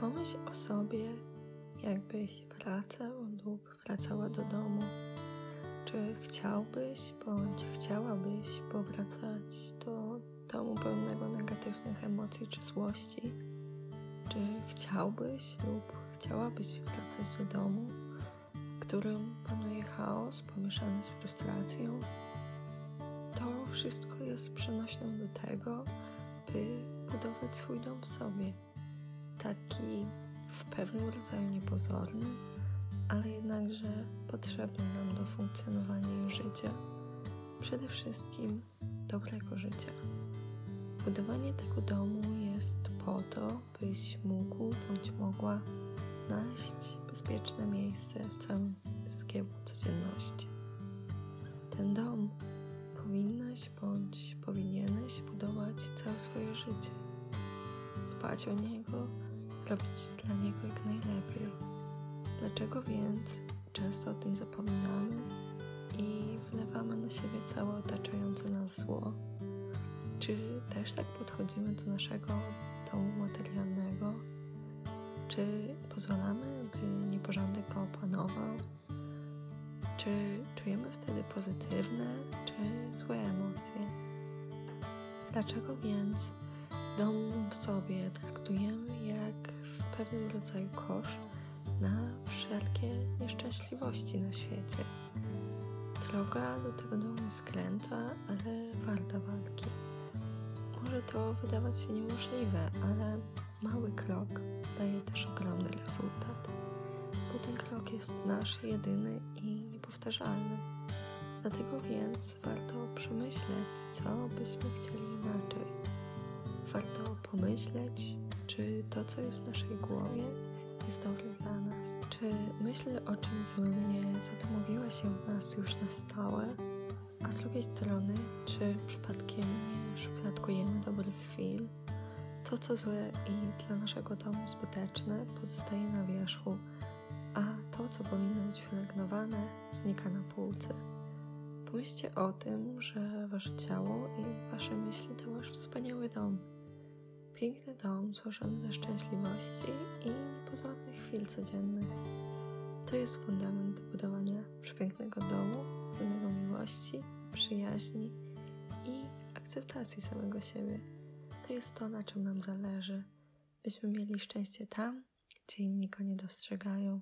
Pomyśl o sobie, jakbyś wracał lub wracała do domu. Czy chciałbyś bądź chciałabyś powracać do domu pełnego negatywnych emocji czy złości? Czy chciałbyś lub chciałabyś wracać do domu, w którym panuje chaos pomieszany z frustracją? To wszystko jest przenośną do tego, by budować swój dom w sobie. Taki w pewnym rodzaju niepozorny, ale jednakże potrzebny nam do funkcjonowania i życia. Przede wszystkim dobrego życia. Budowanie tego domu jest po to, byś mógł bądź mogła znaleźć bezpieczne miejsce w całym zgiełku codzienności. Ten dom powinnaś bądź powinieneś budować całe swoje życie. Dbać o niego, robić dla niego jak najlepiej. Dlaczego więc często o tym zapominamy i wlewamy na siebie całe otaczające nas zło? Czy też tak podchodzimy do naszego domu materialnego? Czy pozwalamy, by nieporządek go opanował? Czy czujemy wtedy pozytywne czy złe emocje? Dlaczego więc dom w sobie traktujemy jak pewnym rodzaju kosz na wszelkie nieszczęśliwości na świecie? Droga do tego domu jest kręta, ale warta walki. Może to wydawać się niemożliwe, ale mały krok daje też ogromny rezultat, bo ten krok jest nasz jedyny i niepowtarzalny. Dlatego więc warto przemyśleć, co byśmy chcieli inaczej. Warto pomyśleć, czy to, co jest w naszej głowie, jest dobre dla nas. Czy myśl o czym złym nie zadomowiła się w nas już na stałe? A z drugiej strony, czy przypadkiem nie szufladkujemy dobrych chwil? To, co złe i dla naszego domu zbyteczne, pozostaje na wierzchu, a to, co powinno być wynegnowane, znika na półce. Pomyślcie o tym, że wasze ciało i wasze myśli to wasz wspaniały dom. Piękny dom złożony ze szczęśliwości i niepozornych chwil codziennych. To jest fundament budowania przepięknego domu, pełnego miłości, przyjaźni i akceptacji samego siebie. To jest to, na czym nam zależy, byśmy mieli szczęście tam, gdzie inni go nie dostrzegają.